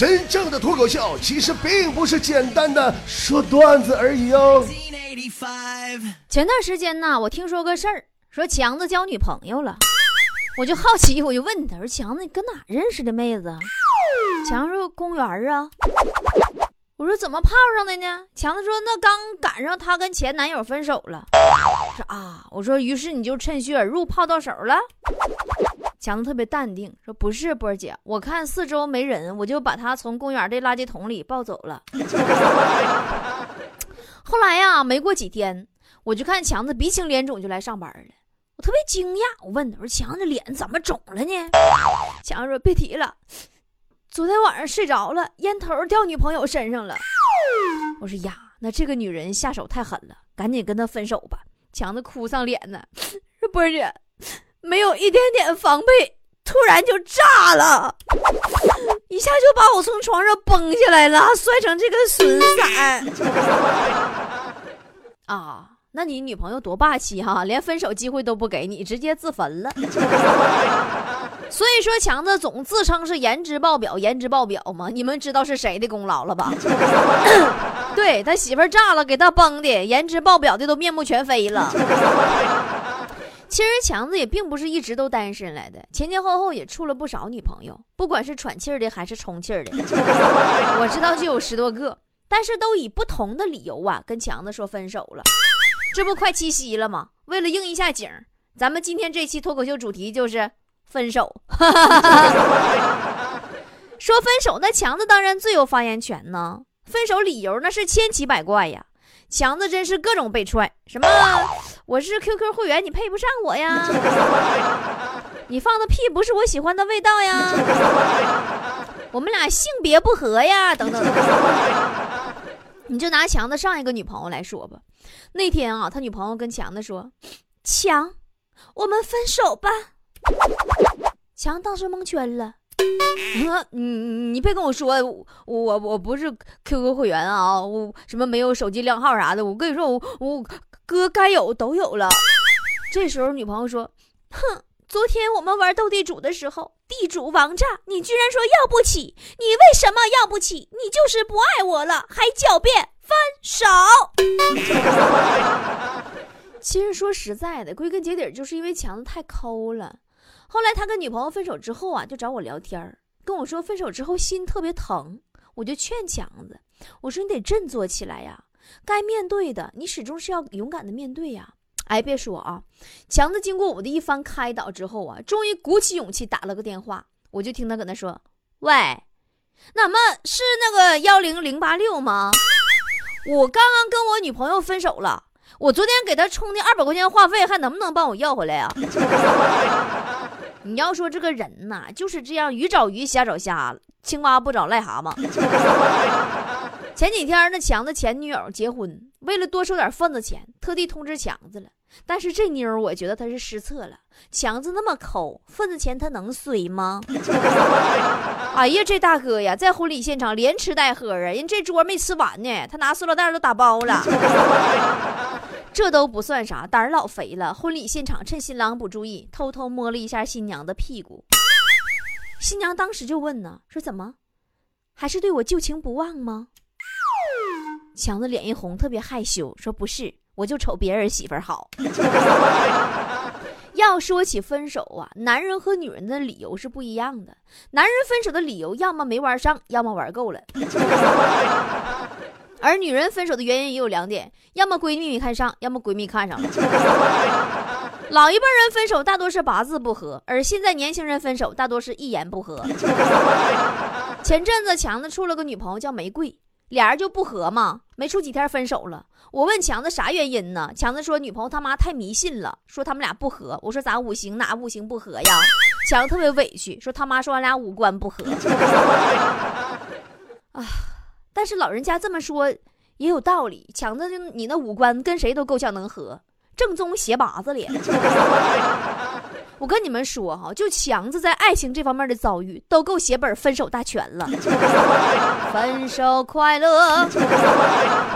真正的脱口秀其实并不是简单的说段子而已哦。前段时间呢，我听说个事儿，说强子交女朋友了，我就好奇，我就问他说：“强子，你搁哪认识的妹子？”强子说：“公园啊。”我说：“怎么泡上的呢？”强子说：“那刚赶上她跟前男友分手了。”说啊，我说：“于是你就趁虚而入泡到手了？”强子特别淡定说：“不是，波儿姐，我看四周没人，我就把他从公园的垃圾桶里抱走了。后来呀，没过几天，我就看强子鼻青脸肿就来上班了，我特别惊讶，我问他我说：‘强子脸怎么肿了呢？’强子说：‘别提了，昨天晚上睡着了，烟头掉女朋友身上了。’我说：‘呀，那这个女人下手太狠了，赶紧跟她分手吧。’强子哭丧脸呢，说：‘波儿姐。’没有一点点防备，突然就炸了，一下就把我从床上崩下来了，摔成这个损色。啊，那你女朋友多霸气哈，连分手机会都不给你，直接自焚了。所以说，强子总自称是颜值爆表，颜值爆表嘛，你们知道是谁的功劳了吧？对他媳妇炸了，给他崩的，颜值爆表的都面目全非了。其实强子也并不是一直都单身来的，前前后后也处了不少女朋友，不管是喘气儿的还是充气儿的，我知道就有十多个，但是都以不同的理由啊跟强子说分手了。这不快七夕了吗？为了应一下景，咱们今天这期脱口秀主题就是分手。说分手，那强子当然最有发言权呢。分手理由那是千奇百怪呀。强子真是各种被踹，什么我是 QQ 会员，你配不上我呀？你放的屁不是我喜欢的味道呀？我们俩性别不合呀？等等。你就拿强子上一个女朋友来说吧，那天啊，他女朋友跟强子说：“强，我们分手吧。”强当时蒙圈了。你你别跟我说，我我不是 QQ 会员啊，我什么没有手机靓号啥的。我跟你说，我我哥该有都有了。这时候女朋友说：“哼，昨天我们玩斗地主的时候，地主王炸，你居然说要不起？你为什么要不起？你就是不爱我了，还狡辩分手。其实说实在的，归根结底就是因为强子太抠了。”后来他跟女朋友分手之后啊，就找我聊天跟我说分手之后心特别疼。我就劝强子，我说你得振作起来呀，该面对的你始终是要勇敢的面对呀。哎，别说啊，强子经过我的一番开导之后啊，终于鼓起勇气打了个电话。我就听他搁那说：“喂，那么是那个幺零零八六吗？我刚刚跟我女朋友分手了，我昨天给她充的二百块钱话费还能不能帮我要回来呀？” 你要说这个人呐，就是这样，鱼找鱼，虾找虾，青蛙不找癞蛤蟆。前几天那强子前女友结婚，为了多收点份子钱，特地通知强子了。但是这妞儿，我觉得她是失策了。强子那么抠，份子钱他能随吗？哎呀，这大哥呀，在婚礼现场连吃带喝啊，人这桌没吃完呢，他拿塑料袋都打包了。这都不算啥，胆儿老肥了。婚礼现场趁新郎不注意，偷偷摸了一下新娘的屁股。新娘当时就问呢，说怎么，还是对我旧情不忘吗？强子脸一红，特别害羞，说不是，我就瞅别人媳妇好。要说起分手啊，男人和女人的理由是不一样的。男人分手的理由，要么没玩上，要么玩够了。而女人分手的原因也有两点，要么闺蜜没看上，要么闺蜜看上了。老一辈人分手大多是八字不合，而现在年轻人分手大多是一言不合。前阵子强子处了个女朋友叫玫瑰，俩人就不和嘛，没处几天分手了。我问强子啥原因呢？强子说女朋友他妈太迷信了，说他们俩不和。我说咋五行哪五行不合呀？强子特别委屈，说他妈说俺俩五官不合。啊。但是老人家这么说也有道理，强子就你那五官跟谁都够呛能合，正宗鞋拔子脸。我跟你们说哈，就强子在爱情这方面的遭遇，都够写本分手大全了。分手快乐，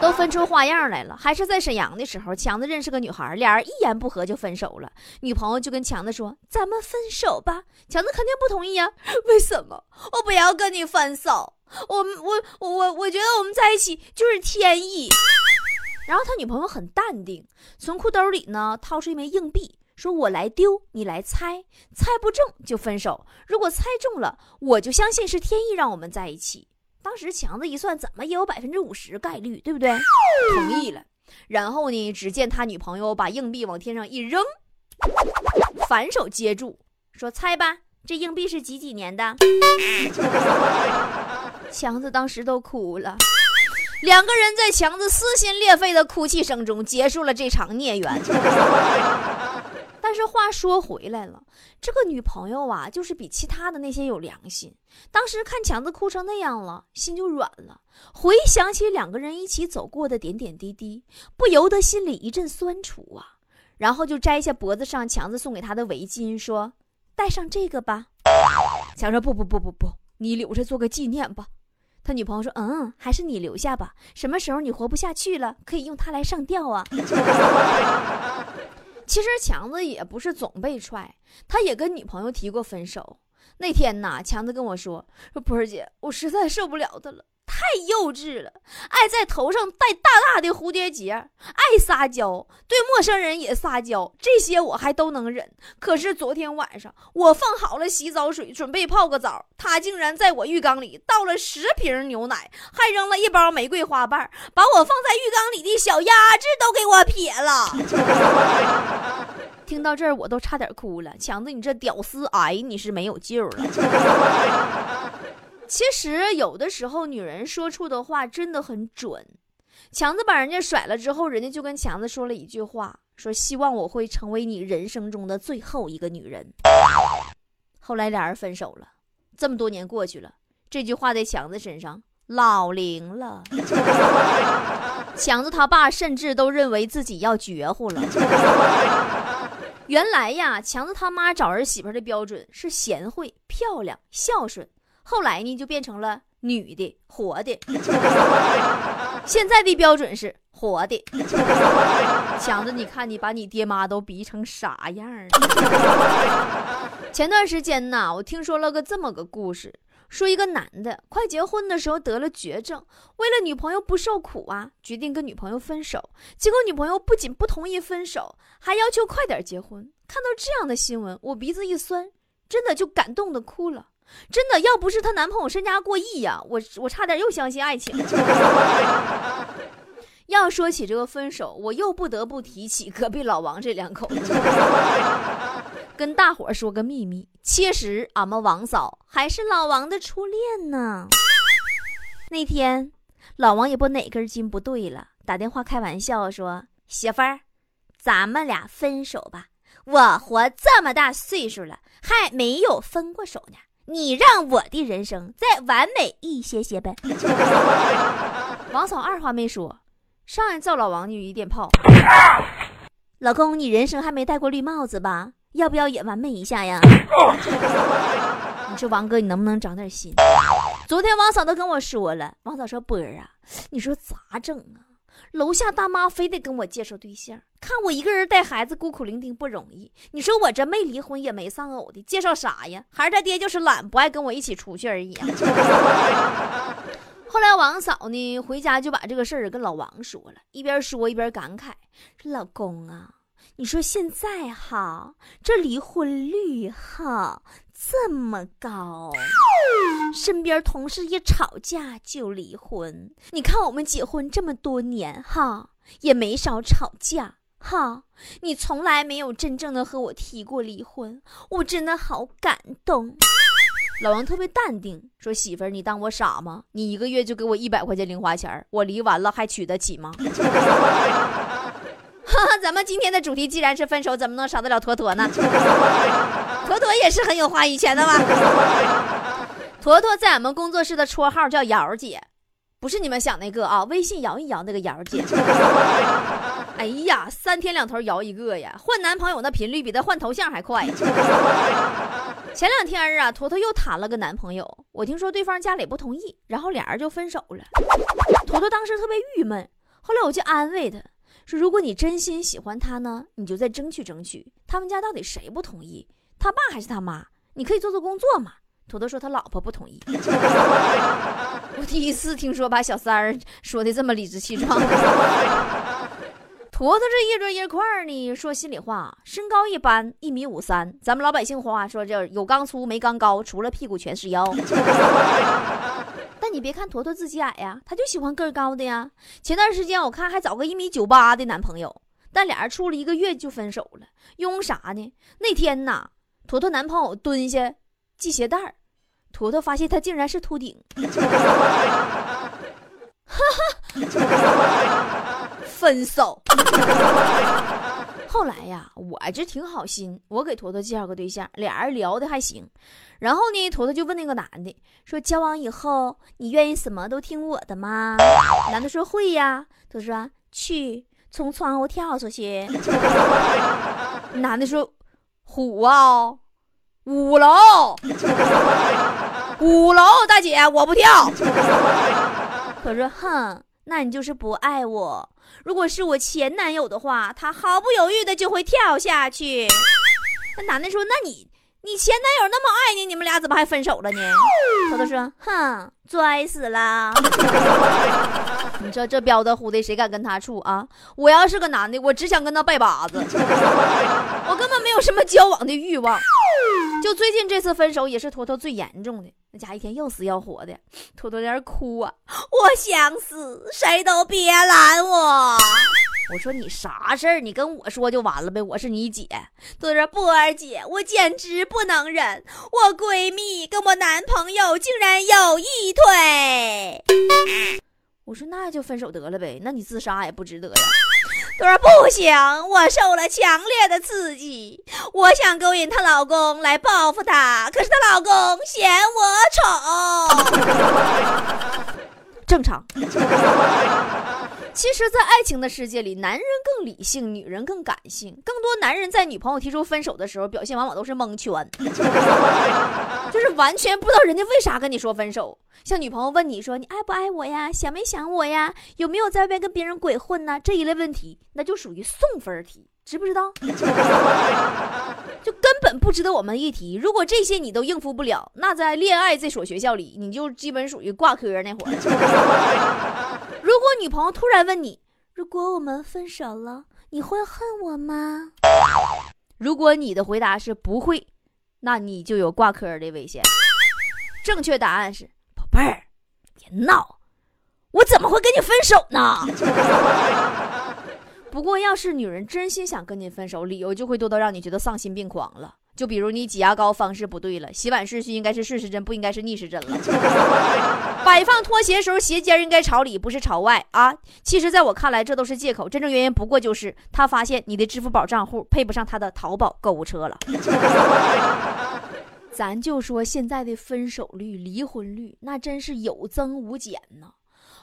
都分出花样来了。还是在沈阳的时候，强子认识个女孩，俩人一言不合就分手了。女朋友就跟强子说：“咱们分手吧。”强子肯定不同意呀。为什么？我不要跟你分手，我们我我我觉得我们在一起就是天意。然后他女朋友很淡定，从裤兜里呢掏出一枚硬币，说：“我来丢，你来猜，猜不中就分手。如果猜中了，我就相信是天意让我们在一起。”当时强子一算，怎么也有百分之五十概率，对不对？同意了。然后呢，只见他女朋友把硬币往天上一扔，反手接住，说：“猜吧，这硬币是几几年的？”强子当时都哭了。两个人在强子撕心裂肺的哭泣声中结束了这场孽缘。但是话说回来了，这个女朋友啊，就是比其他的那些有良心。当时看强子哭成那样了，心就软了。回想起两个人一起走过的点点滴滴，不由得心里一阵酸楚啊。然后就摘下脖子上强子送给他的围巾，说：“戴上这个吧。”强说：“不不不不不，你留着做个纪念吧。”他女朋友说：“嗯，还是你留下吧。什么时候你活不下去了，可以用它来上吊啊。”其实强子也不是总被踹，他也跟女朋友提过分手。那天呐，强子跟我说：“说波儿姐，我实在受不了他了。”太幼稚了，爱在头上戴大大的蝴蝶结，爱撒娇，对陌生人也撒娇，这些我还都能忍。可是昨天晚上，我放好了洗澡水，准备泡个澡，他竟然在我浴缸里倒了十瓶牛奶，还扔了一包玫瑰花瓣，把我放在浴缸里的小鸭子都给我撇了。听到这儿，我都差点哭了。强子，你这屌丝癌，你是没有救了。其实有的时候，女人说出的话真的很准。强子把人家甩了之后，人家就跟强子说了一句话，说希望我会成为你人生中的最后一个女人。后来俩人分手了，这么多年过去了，这句话在强子身上老灵了。强子他爸甚至都认为自己要绝户了。原来呀，强子他妈找儿媳妇的标准是贤惠、漂亮、孝顺。后来呢，就变成了女的活的。现在的标准是活的。强子，你看你把你爹妈都逼成啥样了？前段时间呢，我听说了个这么个故事，说一个男的快结婚的时候得了绝症，为了女朋友不受苦啊，决定跟女朋友分手。结果女朋友不仅不同意分手，还要求快点结婚。看到这样的新闻，我鼻子一酸，真的就感动的哭了。真的，要不是她男朋友身家过亿呀，我我差点又相信爱情。要说起这个分手，我又不得不提起隔壁老王这两口子。跟大伙说个秘密，其实俺们王嫂还是老王的初恋呢。那天，老王也不哪根筋不对了，打电话开玩笑说：“媳妇儿，咱们俩分手吧，我活这么大岁数了，还没有分过手呢。”你让我的人生再完美一些些呗。王嫂二话没说，上来揍老王女一电炮。老公，你人生还没戴过绿帽子吧？要不要也完美一下呀？你说王哥，你能不能长点心？昨天王嫂都跟我说了，王嫂说波儿啊，你说咋整啊？楼下大妈非得跟我介绍对象，看我一个人带孩子孤苦伶仃不容易。你说我这没离婚也没丧偶的，介绍啥呀？孩子他爹就是懒，不爱跟我一起出去而已。后来王嫂呢回家就把这个事儿跟老王说了，一边说一边感慨：“老公啊。”你说现在哈，这离婚率哈这么高，身边同事一吵架就离婚。你看我们结婚这么多年哈，也没少吵架哈。你从来没有真正的和我提过离婚，我真的好感动。老王特别淡定说：“媳妇儿，你当我傻吗？你一个月就给我一百块钱零花钱，我离完了还娶得起吗？” 哈哈，咱们今天的主题既然是分手，怎么能少得了坨坨呢？坨坨也是很有话语权的嘛。坨坨在俺们工作室的绰号叫瑶姐，不是你们想那个啊，微信摇一摇那个瑶姐。哎呀，三天两头摇一个呀，换男朋友那频率比他换头像还快。前两天啊，坨坨又谈了个男朋友，我听说对方家里不同意，然后俩人就分手了。坨坨当时特别郁闷，后来我就安慰他。说，如果你真心喜欢他呢，你就再争取争取。他们家到底谁不同意？他爸还是他妈？你可以做做工作嘛，坨坨说他老婆不同意。我第一次听说把小三儿说的这么理直气壮。坨坨这一摞一块儿呢，说心里话，身高一般，一米五三。咱们老百姓话说，这有刚粗没刚高，除了屁股全是腰。但你别看坨坨自己矮呀，他就喜欢个高的呀。前段时间我看还找个一米九八的男朋友，但俩人处了一个月就分手了，因为啥呢？那天呐，坨坨男朋友蹲下系鞋带儿。坨坨发现他竟然是秃顶，哈哈，分手。后来呀，我这挺好心，我给坨坨介绍个对象，俩人聊的还行。然后呢，坨坨就问那个男的说：“交往以后，你愿意什么都听我的吗？”男的说：“会呀。”他说：“去，从窗户跳出去。”男的说：“虎啊，五楼。”五楼，大姐，我不跳。可是，哼，那你就是不爱我。如果是我前男友的话，他毫不犹豫的就会跳下去。那男的说：“那你，你前男友那么爱你，你们俩怎么还分手了呢？”他都说：“哼，拽死了。你说这彪的虎的，谁敢跟他处啊？我要是个男的，我只想跟他拜把子，我根本没有什么交往的欲望。就最近这次分手，也是坨坨最严重的。”那家一天要死要活的，坨坨在那哭啊！我想死，谁都别拦我！我说你啥事儿？你跟我说就完了呗，我是你姐。坨说波儿姐，我简直不能忍，我闺蜜跟我男朋友竟然有一腿。我说那就分手得了呗，那你自杀也不值得呀。他说不行，我受了强烈的刺激，我想勾引她老公来报复她，可是她老公嫌我丑，正常。其实，在爱情的世界里，男人更理性，女人更感性。更多男人在女朋友提出分手的时候，表现往往都是蒙圈，就是完全不知道人家为啥跟你说分手。像女朋友问你说：“你爱不爱我呀？想没想我呀？有没有在外边跟别人鬼混呢？”这一类问题，那就属于送分题，知不知道？就根本不值得我们一提。如果这些你都应付不了，那在恋爱这所学校里，你就基本属于挂科那会儿。如果女朋友突然问你：“如果我们分手了，你会恨我吗？”如果你的回答是不会，那你就有挂科的危险。正确答案是：“宝贝儿，别闹，我怎么会跟你分手呢？” 不过，要是女人真心想跟你分手，理由就会多到让你觉得丧心病狂了。就比如你挤牙膏方式不对了，洗碗顺序应该是顺时针，不应该是逆时针了。摆放拖鞋时候，鞋尖应该朝里，不是朝外啊。其实，在我看来，这都是借口，真正原因不过就是他发现你的支付宝账户配不上他的淘宝购物车了。咱就说现在的分手率、离婚率，那真是有增无减呢。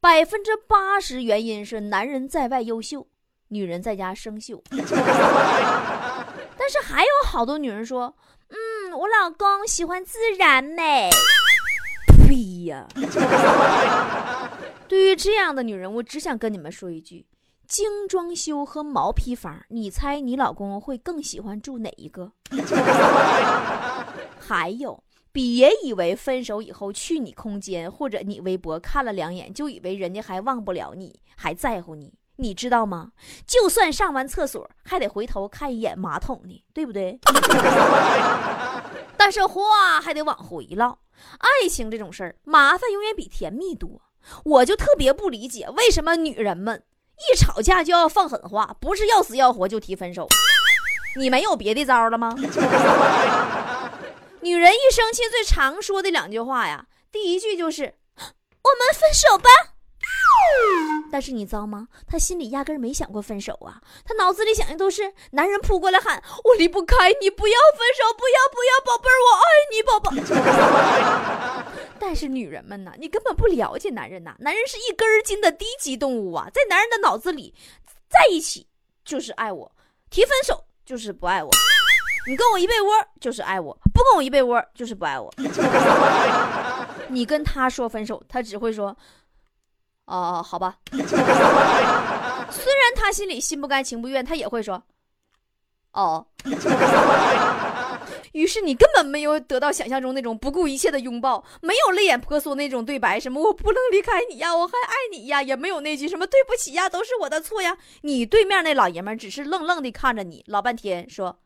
百分之八十原因是男人在外优秀，女人在家生锈。但是还有好多女人说：“嗯，我老公喜欢自然美。”呸呀！对于这样的女人，我只想跟你们说一句：精装修和毛坯房，你猜你老公会更喜欢住哪一个？还有，别以为分手以后去你空间或者你微博看了两眼，就以为人家还忘不了你，还在乎你。你知道吗？就算上完厕所，还得回头看一眼马桶呢，对不对？但是话还得往回唠，爱情这种事儿，麻烦永远比甜蜜多。我就特别不理解，为什么女人们一吵架就要放狠话，不是要死要活就提分手？你没有别的招了吗？女人一生气最常说的两句话呀，第一句就是“我们分手吧”。但是你知道吗？他心里压根儿没想过分手啊，他脑子里想的都是男人扑过来喊：“我离不开你，不要分手，不要不要，宝贝儿，我爱你，宝宝。” 但是女人们呐，你根本不了解男人呐，男人是一根筋的低级动物啊，在男人的脑子里，在一起就是爱我，提分手就是不爱我，你跟我一被窝就是爱我，不跟我一被窝就是不爱我。你跟他说分手，他只会说。哦，好吧。虽然他心里心不甘情不愿，他也会说：“哦。”于是你根本没有得到想象中那种不顾一切的拥抱，没有泪眼婆娑那种对白，什么我不能离开你呀，我还爱你呀，也没有那句什么对不起呀，都是我的错呀。你对面那老爷们只是愣愣的看着你，老半天说：“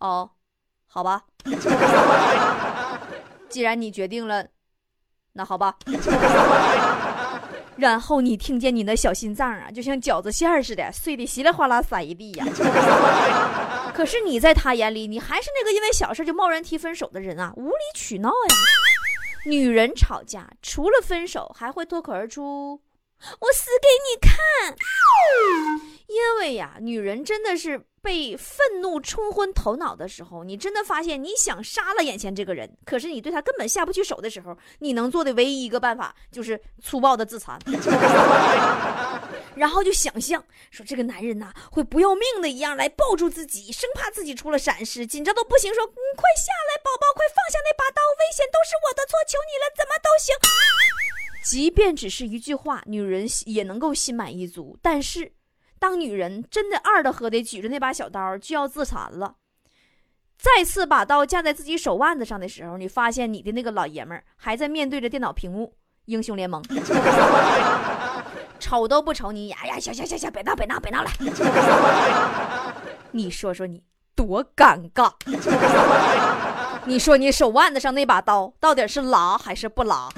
哦，好吧，既然你决定了，那好吧。”然后你听见你的小心脏啊，就像饺子馅儿似的，碎的稀里哗啦撒一地呀。可是你在他眼里，你还是那个因为小事就贸然提分手的人啊，无理取闹呀。女人吵架除了分手，还会脱口而出“我死给你看”，因为呀，女人真的是。被愤怒冲昏头脑的时候，你真的发现你想杀了眼前这个人，可是你对他根本下不去手的时候，你能做的唯一一个办法就是粗暴的自残，然后就想象说这个男人呐会不要命的一样来抱住自己，生怕自己出了闪失，紧张到不行，说你快下来，宝宝，快放下那把刀，危险都是我的错，求你了，怎么都行。即便只是一句话，女人也能够心满意足，但是。当女人真的二的喝的举着那把小刀就要自残了，再次把刀架在自己手腕子上的时候，你发现你的那个老爷们儿还在面对着电脑屏幕，英雄联盟，瞅都不瞅你，呀呀，行行行行，别闹别闹别闹了，你说说你多尴尬，你说你手腕子上那把刀到底是拉还是不拉？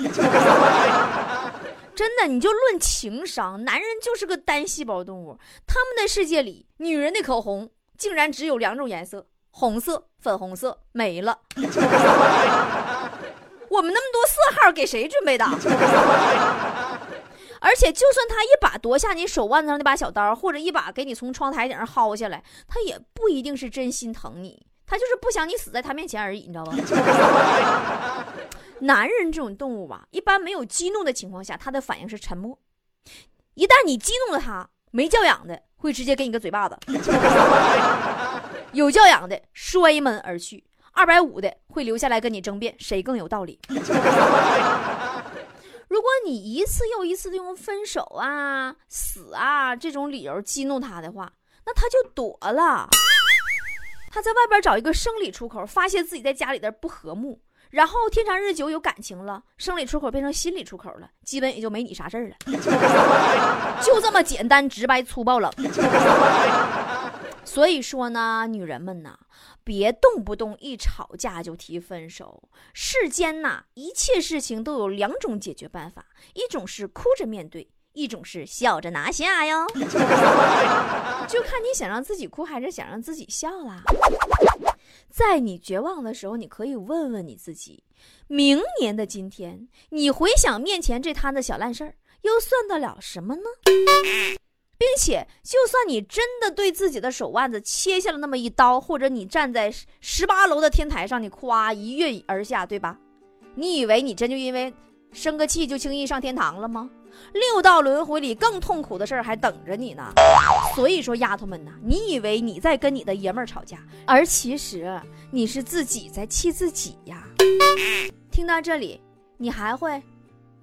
真的，你就论情商，男人就是个单细胞动物。他们的世界里，女人的口红竟然只有两种颜色：红色、粉红色，没了。我们那么多色号给谁准备的？而且，就算他一把夺下你手腕上那把小刀，或者一把给你从窗台顶上薅下来，他也不一定是真心疼你，他就是不想你死在他面前而已，你知道吧？男人这种动物吧，一般没有激怒的情况下，他的反应是沉默。一旦你激怒了他，没教养的会直接给你个嘴巴子，有教养的摔门而去，二百五的会留下来跟你争辩谁更有道理。如果你一次又一次的用分手啊、死啊这种理由激怒他的话，那他就躲了，他在外边找一个生理出口发泄自己在家里的不和睦。然后天长日久有感情了，生理出口变成心理出口了，基本也就没你啥事儿了，就这么简单直白粗暴冷。所以说呢，女人们呐，别动不动一吵架就提分手。世间呐，一切事情都有两种解决办法，一种是哭着面对，一种是笑着拿下哟。就看你想让自己哭还是想让自己笑啦。在你绝望的时候，你可以问问你自己：明年的今天，你回想面前这摊子小烂事儿，又算得了什么呢？并且，就算你真的对自己的手腕子切下了那么一刀，或者你站在十八楼的天台上，你咵一跃而下，对吧？你以为你真就因为生个气就轻易上天堂了吗？六道轮回里更痛苦的事儿还等着你呢，所以说丫头们呐，你以为你在跟你的爷们儿吵架，而其实你是自己在气自己呀。听到这里，你还会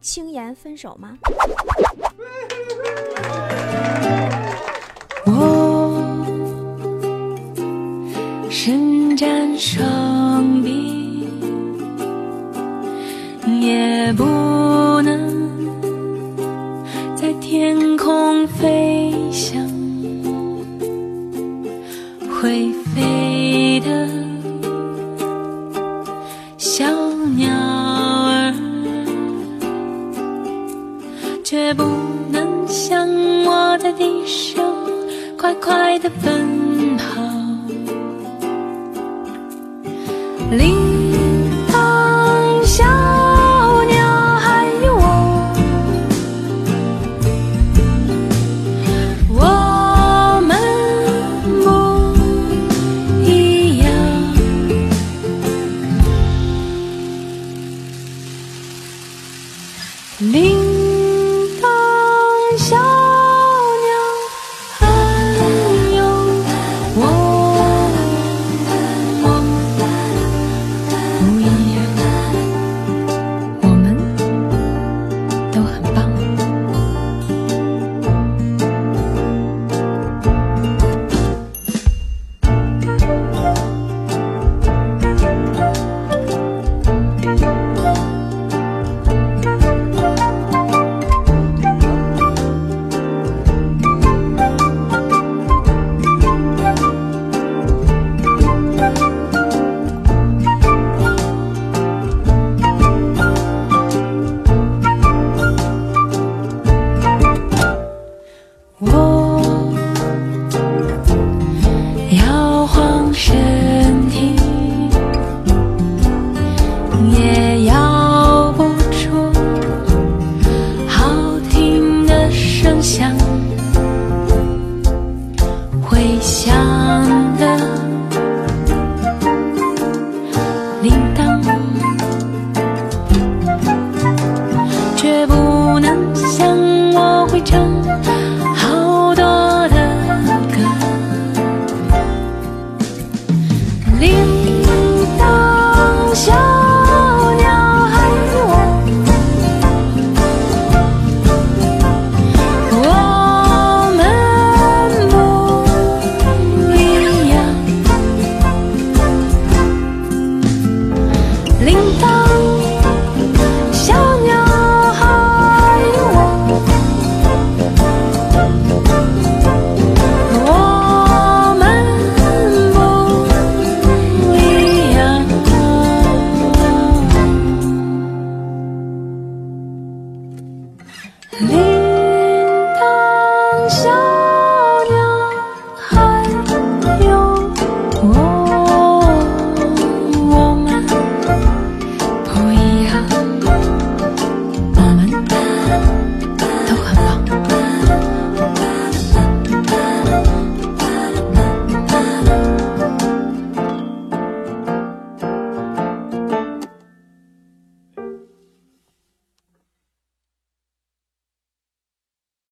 轻言分手吗？我伸展双 Linda.